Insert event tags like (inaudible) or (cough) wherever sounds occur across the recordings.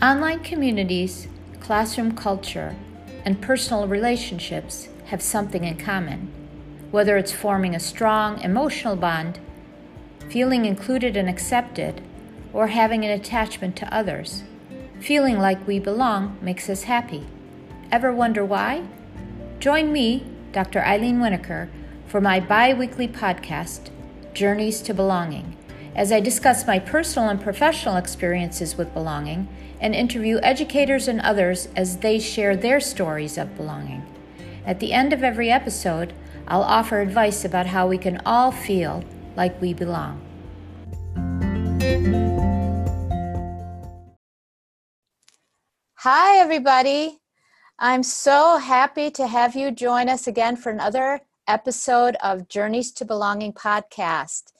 Online communities, classroom culture, and personal relationships have something in common, whether it's forming a strong emotional bond, feeling included and accepted, or having an attachment to others. Feeling like we belong makes us happy. Ever wonder why? Join me, Dr. Ilene Winokur, for my bi weekly podcast, Journeys to Belonging, as I discuss my personal and professional experiences with belonging and interview educators and others as they share their stories of belonging. At the end of every episode, I'll offer advice about how we can all feel like we belong. Hi, everybody. I'm so happy to have you join us again for another episode of Journeys to Belonging podcast.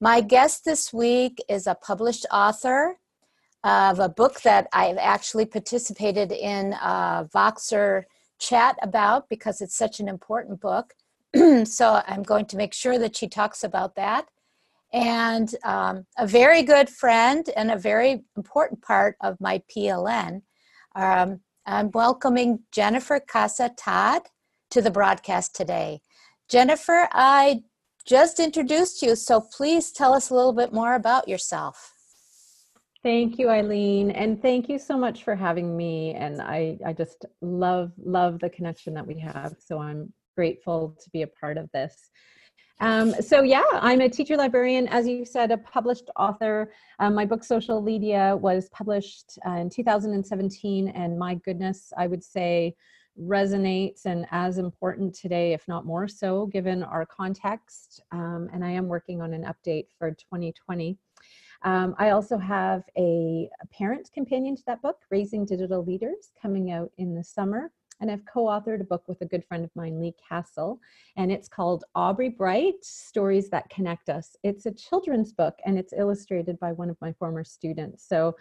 My guest this week is a published author of a book that I've actually participated in a Voxer chat about because it's such an important book. (clears throat) so I'm going to make sure that she talks about that. And um, a very good friend and a very important part of my PLN um, I'm welcoming Jennifer Casa Todd to the broadcast today. Jennifer, I just introduced you, so please tell us a little bit more about yourself. Thank you, Ilene, and thank you so much for having me. And I, I just love, love the connection that we have. So I'm grateful to be a part of this. Um, so yeah, I'm a teacher librarian, as you said, a published author. Um, my book Social LEADia was published uh, in 2017, and my goodness, I would say resonates and as important today, if not more so, given our context. Um, and I am working on an update for 2020. Um, I also have a, a parent companion to that book, Raising Digital Leaders, coming out in the summer and I've co-authored a book with a good friend of mine, Leigh Cassell, and it's called Aubrey Bright, Stories That Connect Us. It's a children's book and it's illustrated by one of my former students. So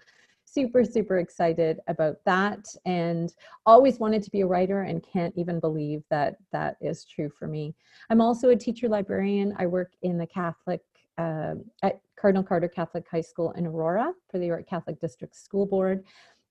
super, super excited about that and always wanted to be a writer and can't even believe that that is true for me. I'm also a teacher librarian. I work in the Catholic uh, at Cardinal Carter Catholic High School in Aurora for the York Catholic District School Board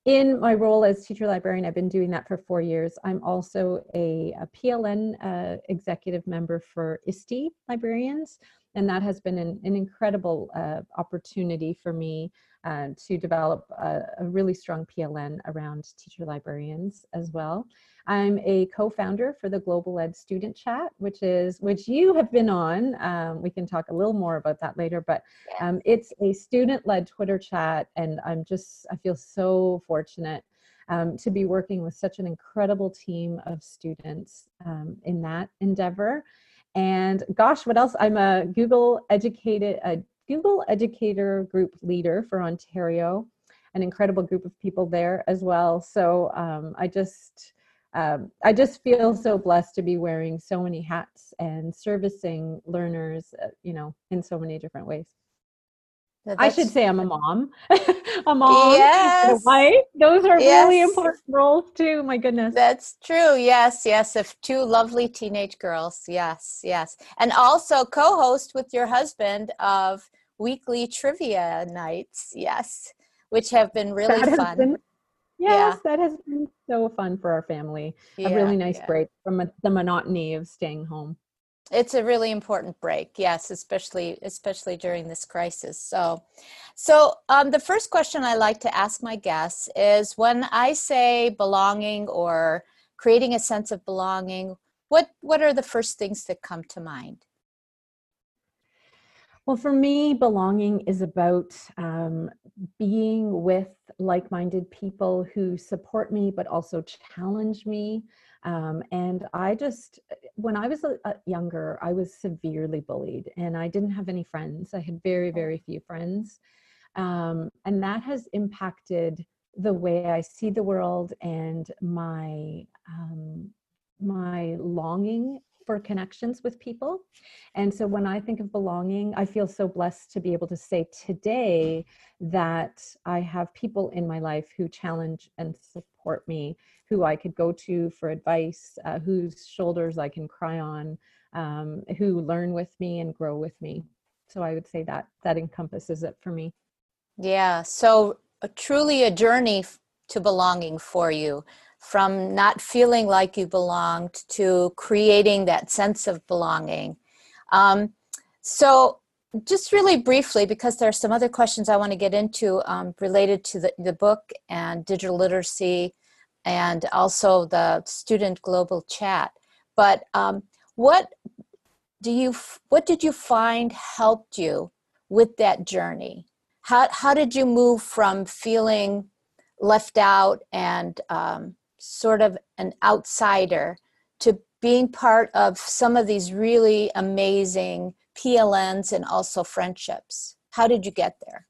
in my role as teacher librarian, I've been doing that for four years. I'm also a, a PLN uh, executive member for ISTE librarians, and that has been an, an incredible uh, opportunity for me uh, to develop a, a, really strong PLN around teacher librarians as well. I'm a co-founder for the Global Ed Student Chat, which is which you have been on. Um, we can talk a little more about that later, but um, it's a student-led Twitter chat, and I'm just I feel so fortunate um, to be working with such an incredible team of students um, in that endeavor. And gosh, what else? I'm a Google educated a Google Educator Group leader for Ontario, an incredible group of people there as well. So um, I just um, I just feel so blessed to be wearing so many hats and servicing learners, uh, you know, in so many different ways. That's, I should say I'm a mom, (laughs) a mom, yes. a wife. Those are yes. really important roles too. My goodness. That's true. Yes, yes. Of two lovely teenage girls. Yes, yes. And also co-host with your husband of weekly trivia nights. Yes, which have been really that fun. Been, yes, yeah. that has been so fun for our family. Yeah, a really nice yeah. break from the monotony of staying home. It's a really important break, yes, especially especially during this crisis. So, so um, the first question I like to ask my guests is when I say belonging or creating a sense of belonging, what what are the first things that come to mind? Well, for me, belonging is about um, being with like minded people who support me but also challenge me. Um, and I just, when I was a, a younger, I was severely bullied and I didn't have any friends. I had very, very few friends. Um, and that has impacted the way I see the world and my um, my longing for connections with people. And so when I think of belonging, I feel so blessed to be able to say today that I have people in my life who challenge and support me, who I could go to for advice, uh, whose shoulders I can cry on, um, who learn with me and grow with me. So I would say that that encompasses it for me. Yeah. So uh, truly a journey to belonging for you from not feeling like you belonged to creating that sense of belonging. Um, so, just really briefly, because there are some other questions I want to get into um, related to the, the book and digital literacy and also the student global chat. But um, what do you what did you find helped you with that journey? How how did you move from feeling left out and um, sort of an outsider to being part of some of these really amazing PLNs and also friendships? How did you get there?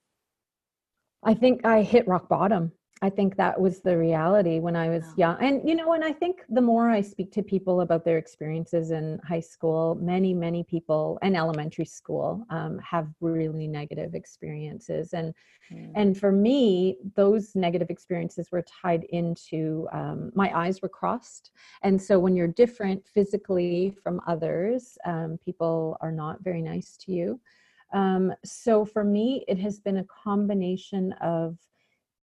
I think I hit rock bottom. I think that was the reality when I was young. And, you know, and I think the more I speak to people about their experiences in high school, many, many people and elementary school um, have really negative experiences. And, mm. and for me, those negative experiences were tied into um, my eyes were crossed. And so when you're different physically from others, um, people are not very nice to you. Um, so for me, it has been a combination of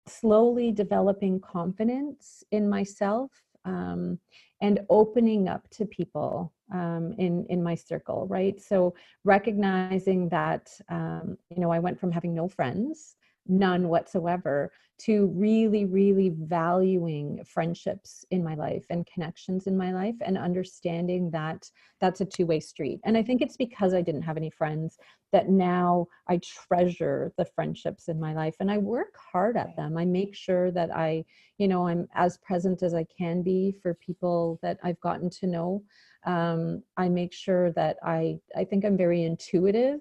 slowly developing confidence in myself um, and opening up to people um, in in my circle right? So recognizing that um, you know i went from having no friends none whatsoever to really really valuing friendships in my life and connections in my life and understanding that that's a two-way street. And i think it's because i didn't have any friends that now i treasure the friendships in my life and i work hard at them. I make sure that i you know i'm as present as i can be for people that i've gotten to know. Um, i make sure that i i think i'm very intuitive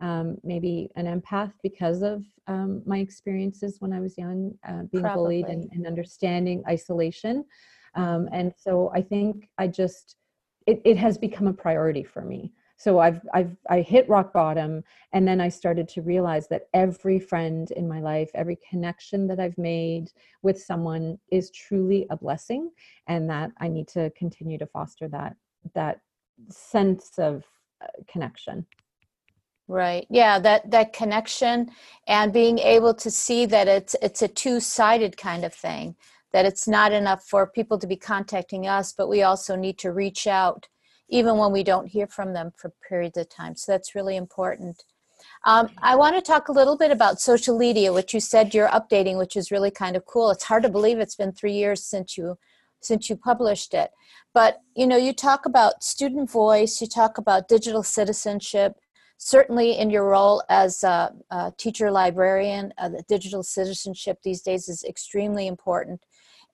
um, maybe an empath because of um, my experiences when I was young, uh, being Probably. bullied and, and, understanding isolation. Um, and so I think I just, it, it has become a priority for me. So I've, I've, I hit rock bottom and then I started to realize that every friend in my life, every connection that I've made with someone is truly a blessing and that I need to continue to foster that, that sense of uh, connection. Right. Yeah, that that connection and being able to see that it's it's a two-sided kind of thing. That it's not enough for people to be contacting us, but we also need to reach out even when we don't hear from them for periods of time. So that's really important. Um, I want to talk a little bit about social media, which you said you're updating, which is really kind of cool. It's hard to believe it's been three years since you since you published it. But you know, you talk about student voice, you talk about digital citizenship, certainly in your role as a, a teacher librarian, uh, the digital citizenship these days is extremely important.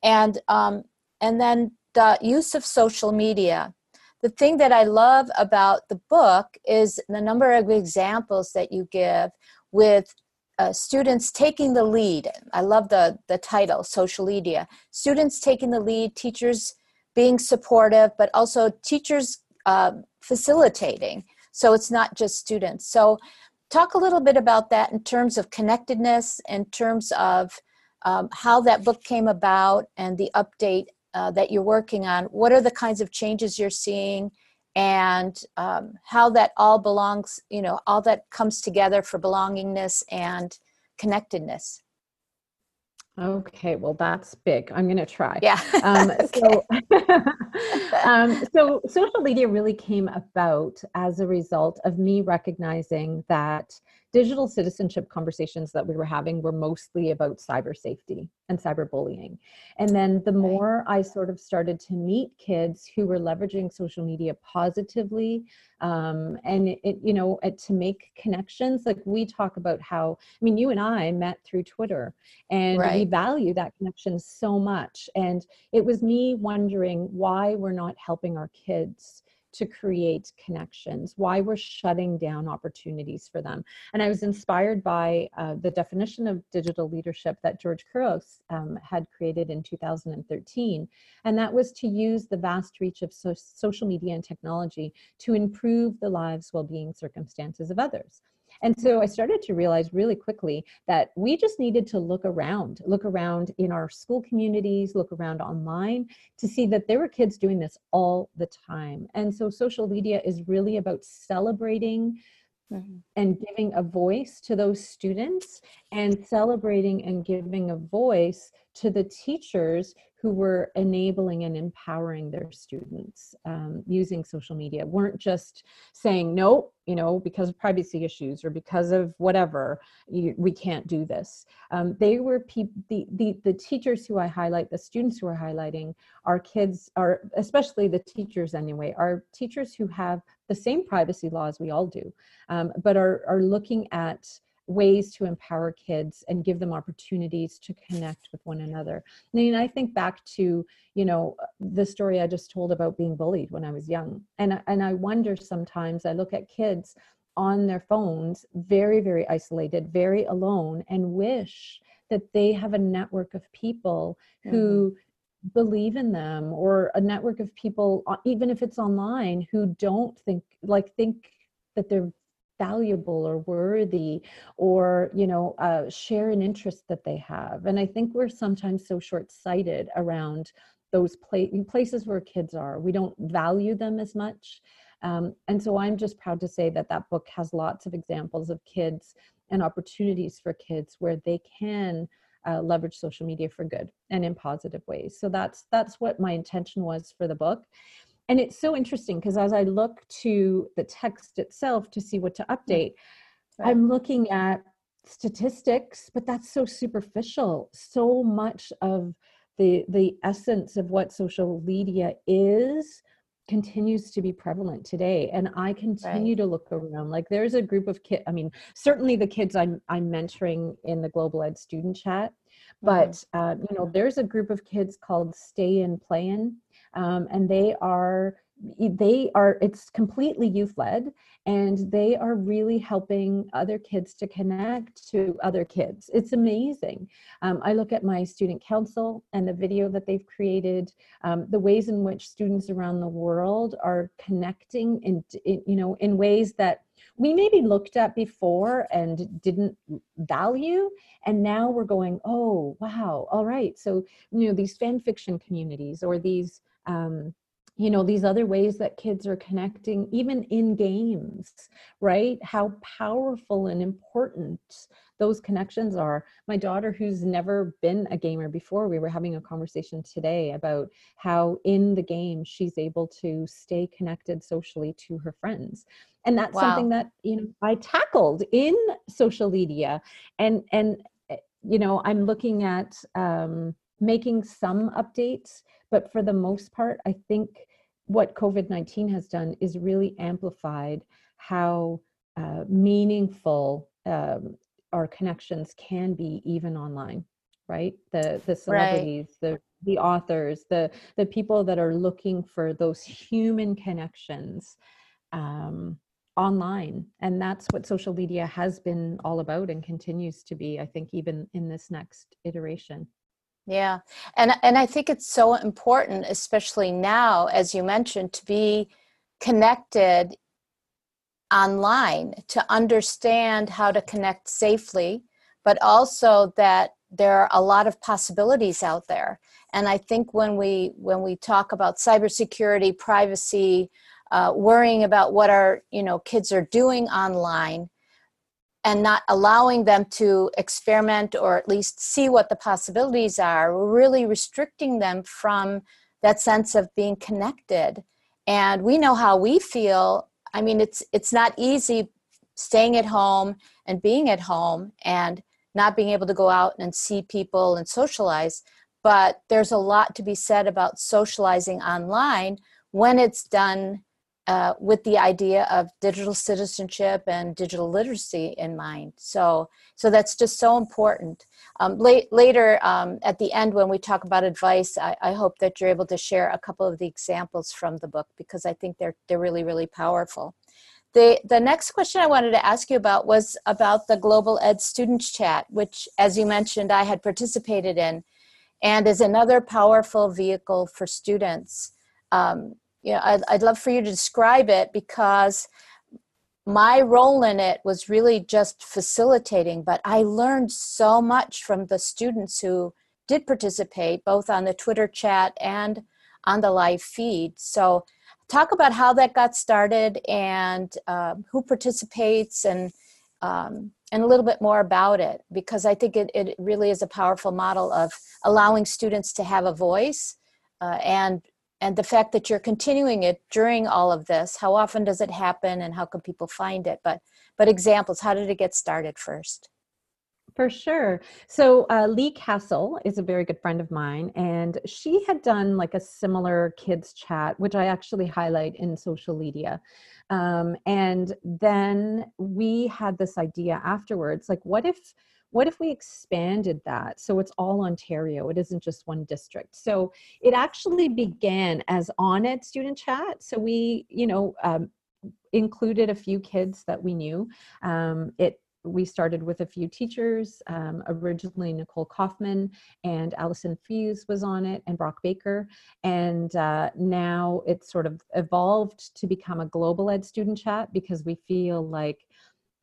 And, um, and then the use of social media. The thing that I love about the book is the number of examples that you give with uh, students taking the lead. I love the, the title, Social LEADia. Students taking the lead, teachers being supportive, but also teachers uh, facilitating so it's not just students. So talk a little bit about that in terms of connectedness, in terms of um, how that book came about and the update uh, that you're working on. What are the kinds of changes you're seeing? and um, how that all belongs, you know, all that comes together for belongingness and connectedness. Okay, well, that's big. I'm going to try. Yeah. um, (laughs) so, (laughs) um, (laughs) so, Social LEADia really came about as a result of me recognizing that digital citizenship conversations that we were having were mostly about cyber safety and cyberbullying. And then the more I sort of started to meet kids who were leveraging social media positively um, and it, you know, to make connections, like we talk about how, I mean, you and I met through Twitter and right. we value that connection so much. And it was me wondering why we're not helping our kids to create connections, why we're shutting down opportunities for them. And I was inspired by uh, the definition of digital leadership that George Couros um, had created in 2013. And that was to use the vast reach of so social media and technology to improve the lives, well being, circumstances of others. And so I started to realize really quickly that we just needed to look around, look around in our school communities, look around online to see that there were kids doing this all the time. And so social media is really about celebrating Mm-hmm. and giving a voice to those students and celebrating and giving a voice to the teachers who were enabling and empowering their students um, using social media. Weren't just saying no you know because of privacy issues or because of whatever you, we can't do this. Um, they were pe- the, the the teachers who i highlight the students who are highlighting our kids are especially the teachers anyway are teachers who have the same privacy laws we all do um, but are are looking at ways to empower kids and give them opportunities to connect with one another. I mean, I think back to, you know, the story I just told about being bullied when I was young. And, and I wonder sometimes, I look at kids on their phones, very, very isolated, very alone, and wish that they have a network of people who mm-hmm. believe in them or a network of people, uh, even if it's online, who don't think, like, think that they're valuable or worthy or you know uh, share an interest that they have. And i think we're sometimes so short-sighted around those pla- places where kids are. We don't value them as much. Um, and so i'm just proud to say that that book has lots of examples of kids and opportunities for kids where they can uh, leverage social media for good and in positive ways. So that's that's what my intention was for the book and it's so interesting because as I look to the text itself to see what to update, right. I'm looking at statistics, but that's so superficial. So much of the the essence of what social media is continues to be prevalent today and i continue right. to look around like there's a group of kids i mean certainly the kids i'm i'm mentoring in the global ed student chat but mm-hmm. uh, you know there's a group of kids called stay in playing um, and they are they are it's completely youth led and they are really helping other kids to connect to other kids. It's amazing. Um, i look at my student council and the video that they've created um, the ways in which students around the world are connecting in, in you know in ways that we maybe looked at before and didn't value and now we're going oh wow all right. So you know these fan fiction communities or these um, you know these other ways that kids are connecting even in games right? How powerful and important those connections are. My daughter who's never been a gamer before we were having a conversation today about how in the game she's able to stay connected socially to her friends. And that's wow. something that you know i tackled in social media. And and eh, you know i'm looking at um making some updates but for the most part, I think what COVID 19 has done is really amplified how uh, meaningful um, our connections can be even online right? The the celebrities right. the the authors the the people that are looking for those human connections um, online. And that's what social media has been all about and continues to be i think even in this next iteration yeah. And and I think it's so important especially now as you mentioned to be connected online to understand how to connect safely but also that there are a lot of possibilities out there and i think when we when we talk about cybersecurity privacy uh, worrying about what our you know kids are doing online and not allowing them to experiment or at least see what the possibilities are, we're really restricting them from that sense of being connected. And we know how we feel. I mean, it's it's not easy staying at home and being at home and not being able to go out and see people and socialize. But there's a lot to be said about socializing online when it's done uh, with the idea of digital citizenship and digital literacy in mind. So, so that's just so important. Um, late, later um, at the end, when we talk about advice, I, I, hope that you're able to share a couple of the examples from the book because I think they're they're really really powerful. The the next question I wanted to ask you about was about the Global Ed Students Chat, which, as you mentioned, I had participated in, and is another powerful vehicle for students. Um, know, I'd, I'd love for you to describe it because my role in it was really just facilitating, but I learned so much from the students who did participate, both on the Twitter chat and on the live feed. So, talk about how that got started and um, who participates and um, and a little bit more about it because I think it, it really is a powerful model of allowing students to have a voice uh, and and the fact that you're continuing it during all of this how often does it happen and how can people find it but but examples how did it get started first for sure. So uh, Leigh Cassell is a very good friend of mine, and she had done like a similar kids chat, which I actually highlight in social media. Um, and then we had this idea afterwards, like, what if what if we expanded that so it's all ontario it isn't just one district so it actually began as on ed student chat so we you know um, included a few kids that we knew um, it we started with a few teachers. Um, originally, Nicole Kaufman and Allison Fuse was on it, and Brock Baker. And uh, now it's sort of evolved to become a global ed student chat because we feel like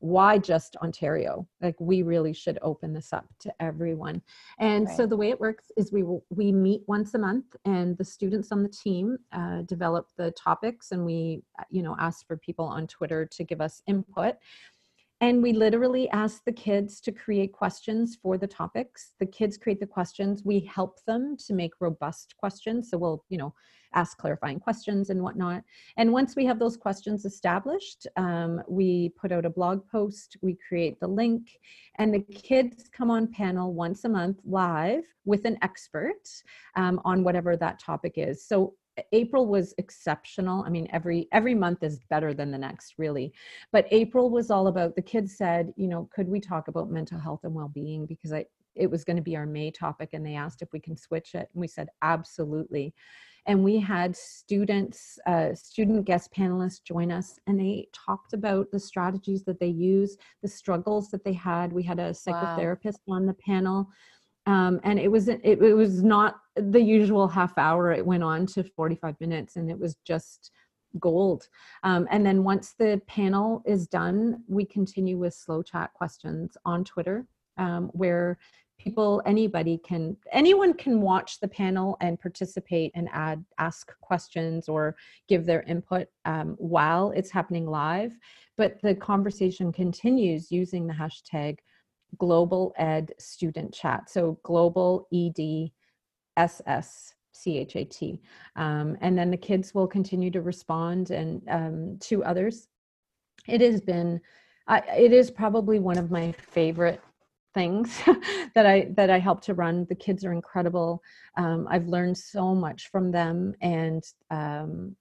why just Ontario? Like we really should open this up to everyone. And right. so the way it works is we we meet once a month, and the students on the team uh, develop the topics, and we you know ask for people on Twitter to give us input. And we literally ask the kids to create questions for the topics. The kids create the questions. We help them to make robust questions. So we'll, you know, ask clarifying questions and whatnot. And once we have those questions established, um, we put out a blog post, we create the link, and the kids come on panel once a month live with an expert um, on whatever that topic is. So April was exceptional. I mean, every every month is better than the next, really. But April was all about the kids said, you know, could we talk about mental health and well-being because I it was going to be our May topic and they asked if we can switch it and we said absolutely. And we had students, uh, student guest panelists join us and they talked about the strategies that they use, the struggles that they had. We had a psychotherapist wow. on the panel um, and it was it, it was not the usual half hour. It went on to 45 minutes and it was just gold. Um, and then once the panel is done we continue with slow chat questions on twitter um, where people anybody can anyone can watch the panel and participate and add ask questions or give their input um, while it's happening live. But the conversation continues using the hashtag global ed student chat. So global ed ss chat um, and then the kids will continue to respond and um, to others. It has been uh, it is probably one of my favorite things (laughs) that i that i help to run. The kids are incredible. Um, i've learned so much from them and um,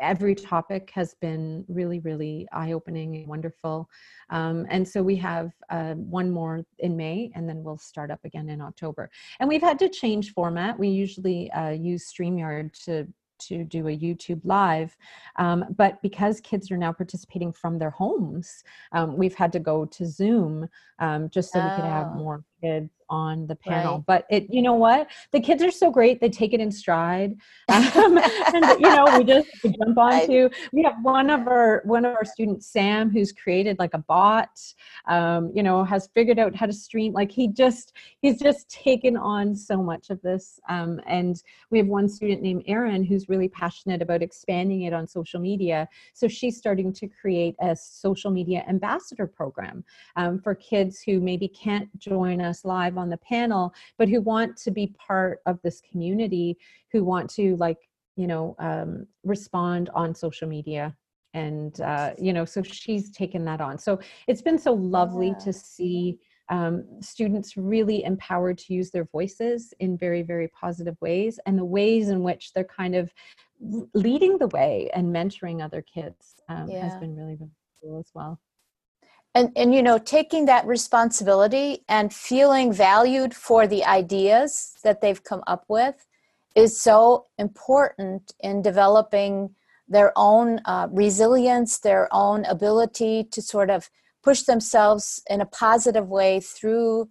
every topic has been really, really eye opening and wonderful. Um, and so we have uh, one more in May, and then we'll start up again in October. And we've had to change format. We usually uh, use StreamYard to to do a YouTube live. Um, but because kids are now participating from their homes, um, we've had to go to Zoom um, just so oh. we could have oh. more kids on the panel. Right. But it, you know what? The kids are so great; they take it in stride. (laughs) Um, and you know, we just we jump (laughs) onto. We have one of our one of our students, Sam, who's created like a bot. Um, you know, has figured out how to stream. Like he just he's just taken on so much of this. Um, and we have one student named Erin who's really passionate about expanding it on social media. So she's starting to create a social media ambassador program um, for kids who maybe can't join us live on the panel, but who want to be part of this community, who want to like, you know, um, respond on social media. And, uh, you know, so she's taken that on. So it's been so lovely yeah. to see um, students really empowered to use their voices in very, very positive ways and the ways in which they're kind of leading the way and mentoring other kids um, yeah. has been really, really cool as well and and you know taking that responsibility and feeling valued for the ideas that they've come up with is so important in developing their own uh, resilience their own ability to sort of push themselves in a positive way through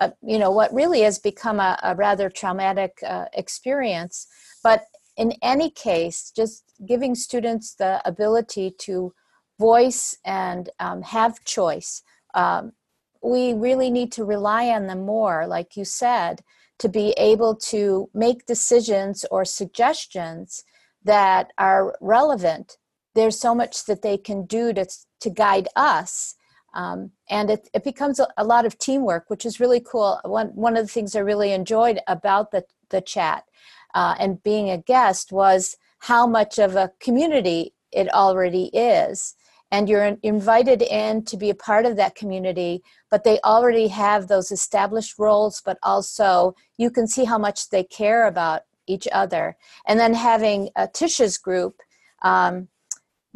uh, you know what really has become a, a rather traumatic uh, experience. But in any case just giving students the ability to voice and um, have choice. Um, we really need to rely on them more, like you said, to be able to make decisions or suggestions that are relevant. There's so much that they can do to, to guide us Um, and it, it becomes a, a, lot of teamwork, which is really cool. One, one of the things I really enjoyed about the, the chat uh, and being a guest was how much of a community it already is. And you're invited in to be a part of that community, but they already have those established roles, but also you can see how much they care about each other. And then having a Tisha's group, um,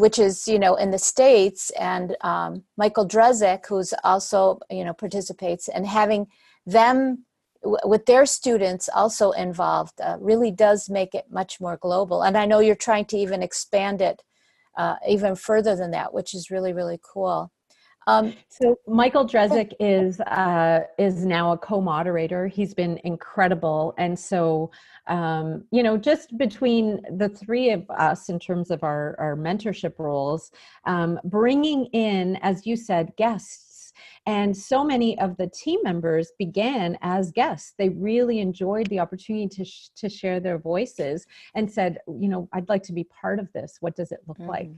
which is you know in the states and um, michael drezek who's also you know participates and having them w- with their students also involved uh, really does make it much more global and i know you're trying to even expand it uh, even further than that which is really really cool. Um, so Michael Drezek is uh, is now a co-moderator. He's been incredible, and so um, you know, just between the three of us in terms of our our mentorship roles, um, bringing in, as you said, guests and so many of the team members began as guests. They really enjoyed the opportunity to, sh- to share their voices and said, you know, I'd like to be part of this. What does it look mm-hmm. like?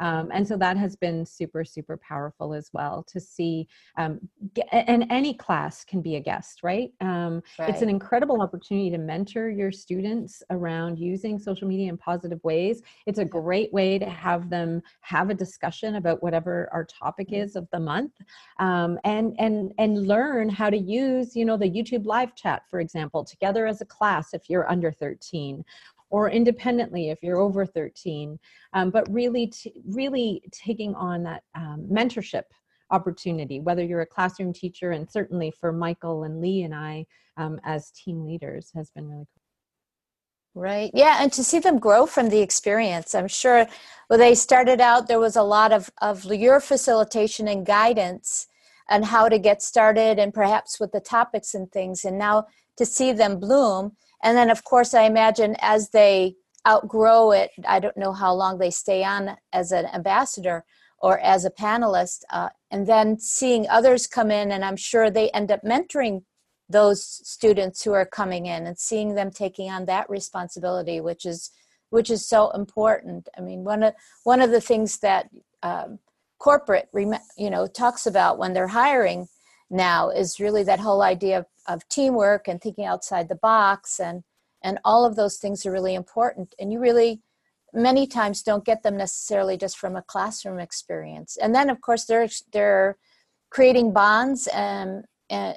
Um, and so that has been super, super powerful as well to see. Um, get, and any class can be a guest, right? Um, right? It's an incredible opportunity to mentor your students around using social media in positive ways. It's a great way to have them have a discussion about whatever our topic mm-hmm. is of the month, and and and learn how to use, you know, the YouTube live chat, for example, together as a class if you're under 13 or independently if you're over 13 um, but really t- really taking on that um, mentorship opportunity whether you're a classroom teacher and certainly for michael and lee and i um, as team leaders has been really cool. Right. Yeah and to see them grow from the experience i'm sure when they started out there was a lot of of your facilitation and guidance on how to get started and perhaps with the topics and things and now to see them bloom and then, of course, I imagine as they outgrow it, I don't know how long they stay on as an ambassador or as a panelist, uh, and then seeing others come in, and I'm sure they end up mentoring those students who are coming in and seeing them taking on that responsibility, which is which is so important. I mean, one of one of the things that um, corporate, you know, talks about when they're hiring now is really that whole idea of, of teamwork and thinking outside the box and and all of those things are really important. And you really many times don't get them necessarily just from a classroom experience. And then of course they're they're creating bonds and, and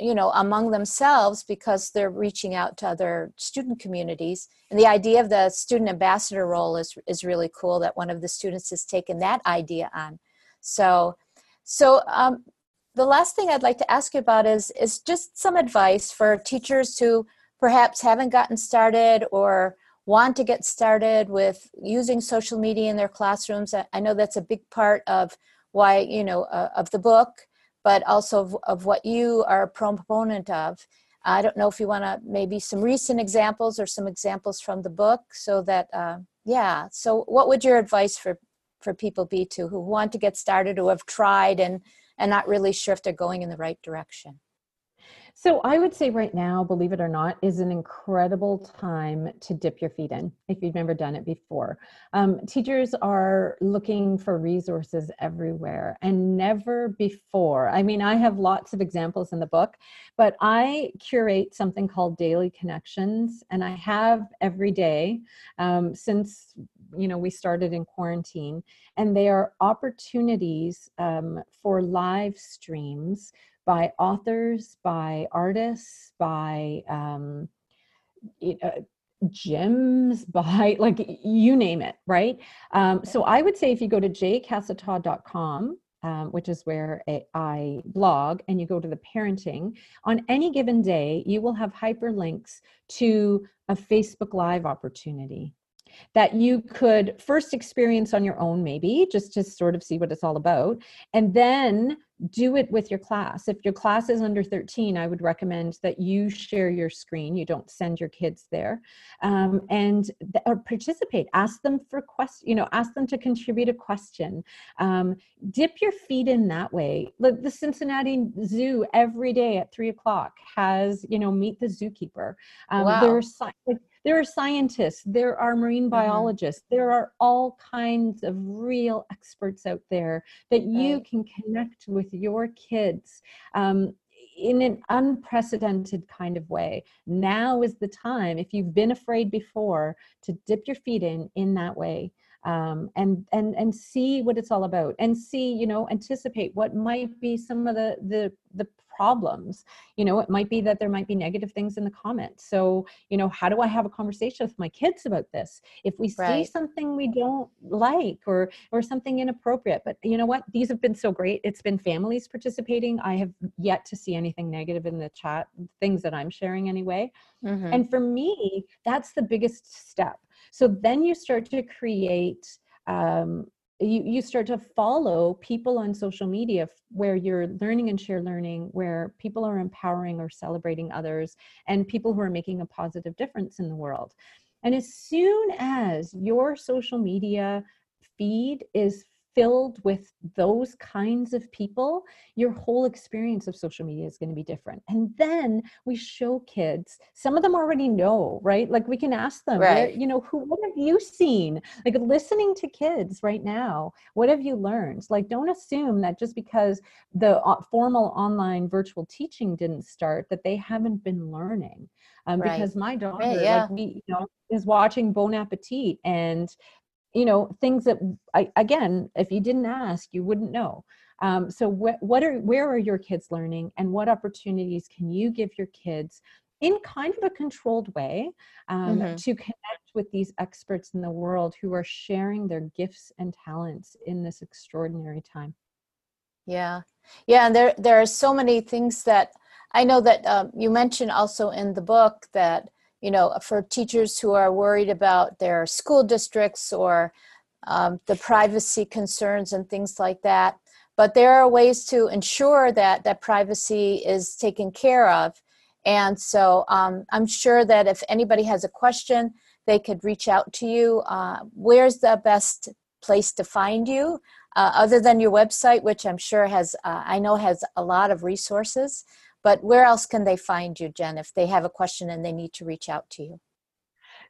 you know among themselves because they're reaching out to other student communities and the idea of the student ambassador role is is really cool that one of the students has taken that idea on so so um, the last thing I'd like to ask you about is is just some advice for teachers who perhaps haven't gotten started or want to get started with using social media in their classrooms. I know that's a big part of why you know uh, of the book, but also of, of, what you are a proponent of. I don't know if you want to maybe some recent examples or some examples from the book, so that uh, yeah. So, what would your advice for for people be to who want to get started, who have tried and and not really sure if they're going in the right direction. So I would say right now, believe it or not, is an incredible time to dip your feet in if you've never done it before. Um, teachers are looking for resources everywhere and never before. I mean, I have lots of examples in the book, but I curate something called Daily Connections, and I have every day um, since you know we started in quarantine and they are opportunities um, for live streams by authors, by artists, by um, uh, gyms, (laughs) by like you name it, right? Um, so I would say if you go to jcasatodd.com, um, which is where I blog, and you go to the parenting, on any given day, you will have hyperlinks to a Facebook Live opportunity that you could first experience on your own, maybe just to sort of see what it's all about, and then do it with your class. If your class is under 13, I would recommend that you share your screen. You don't send your kids there, um, and th- or participate. Ask them for question. You know, ask them to contribute a question. Um, dip your feet in that way. Like the Cincinnati Zoo every day at three o'clock has you know meet the zookeeper. Um, wow. There's like there are scientists there are marine mm-hmm. biologists mm-hmm. there are all kinds of real experts out there that you right. can connect with your kids um, in an unprecedented kind of way. Now is the time, if you've been afraid before, to dip your feet in in that way um, and and and see what it's all about and see you know anticipate what might be some of the the the problems. You know it might be that there might be negative things in the comments. So you know how do i have a conversation with my kids about this? If we right. see something we don't like or or something inappropriate but you know what? These have been so great. It's been families participating. I have yet to see anything negative in the chat things that i'm sharing anyway. Mm-hmm. and for me that's the biggest step. So then you start to create um, you, you start to follow people on social media where you're learning and share learning where people are empowering or celebrating others and people who are making a positive difference in the world. And as soon as your social media feed is filled with those kinds of people, your whole experience of social media is going to be different. And then we show kids, some of them already know, right? Like we can ask them, right. you know, who, what have you seen? Like listening to kids right now, what have you learned? Like, don't assume that just because the uh, formal online virtual teaching didn't start, that they haven't been learning. Um, right. Because my daughter, right, yeah. like me, you know, is watching Bon Appetit and you know things that I, again if you didn't ask you wouldn't know. Um, so wh- what are where are your kids learning and what opportunities can you give your kids in kind of a controlled way um, mm-hmm. to connect with these experts in the world who are sharing their gifts and talents in this extraordinary time? Yeah. Yeah and there there are so many things that i know that um, you mentioned also in the book that you know, for teachers who are worried about their school districts or um, the privacy concerns and things like that. But there are ways to ensure that that privacy is taken care of. And so um, I'm sure that if anybody has a question, they could reach out to you. Uh, where's the best place to find you? Uh, other than your website, which I'm sure has, uh, I know has a lot of resources. But where else can they find you, Jen, if they have a question and they need to reach out to you?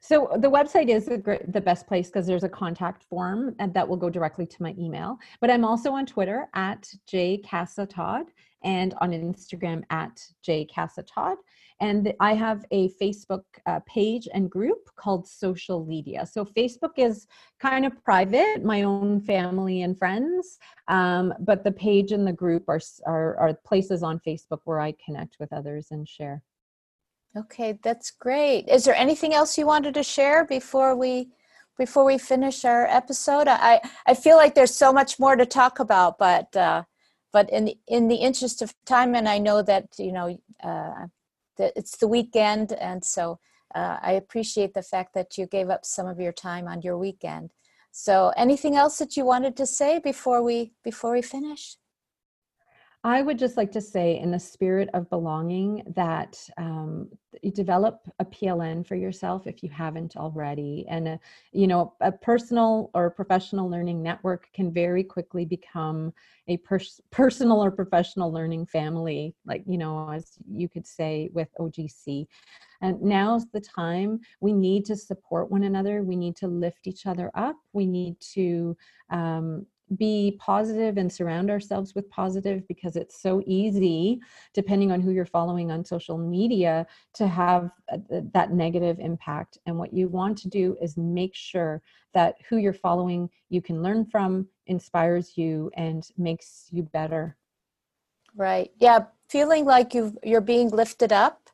So the website is the, the best place because there's a contact form and that will go directly to my email. But I'm also on Twitter at jcassa and on Instagram at jcassa and I have a Facebook uh, page and group called Social LEADia. So Facebook is kind of private, my own family and friends, um, but the page and the group are, are, are places on Facebook where I connect with others and share. Okay, that's great. Is there anything else you wanted to share before we before we finish our episode? I I feel like there's so much more to talk about, but uh, but in in the interest of time, and I know that you know uh, that it's the weekend, and so uh, I appreciate the fact that you gave up some of your time on your weekend. So, anything else that you wanted to say before we before we finish? I would just like to say, in the spirit of belonging, that um, you develop a PLN for yourself if you haven't already, and a, you know a personal or professional learning network can very quickly become a pers- personal or professional learning family, like you know, as you could say with OGC. And now's the time we need to support one another. We need to lift each other up. We need to um, be positive and surround ourselves with positive because it's so easy depending on who you're following on social media to have uh, that negative impact. And what you want to do is make sure that who you're following you can learn from inspires you and makes you better. Right. Yeah feeling like you you're being lifted up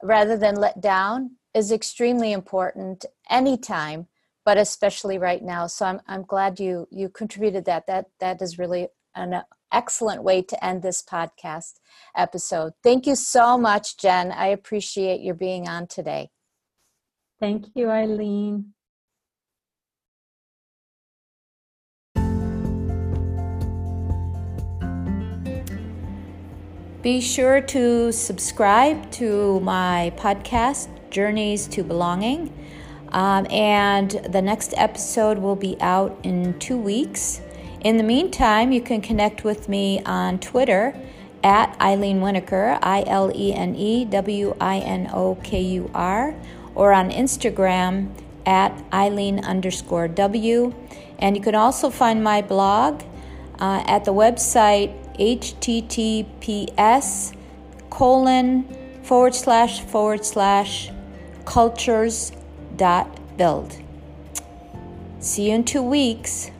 rather than let down is extremely important anytime but especially right now. So I'm I'm glad you you contributed that. That that is really an excellent way to end this podcast episode. Thank you so much, Jen. I appreciate your being on today. Thank you, Ilene. Be sure to subscribe to my podcast, Journeys to Belonging. Um, and the next episode will be out in two weeks. In the meantime, you can connect with me on Twitter at Ilene Winokur, I L E N E W I N O K U R, or on Instagram at Ilene underscore W. And you can also find my blog uh, at the website https colon forward slash forward slash cultures build. See you in two weeks.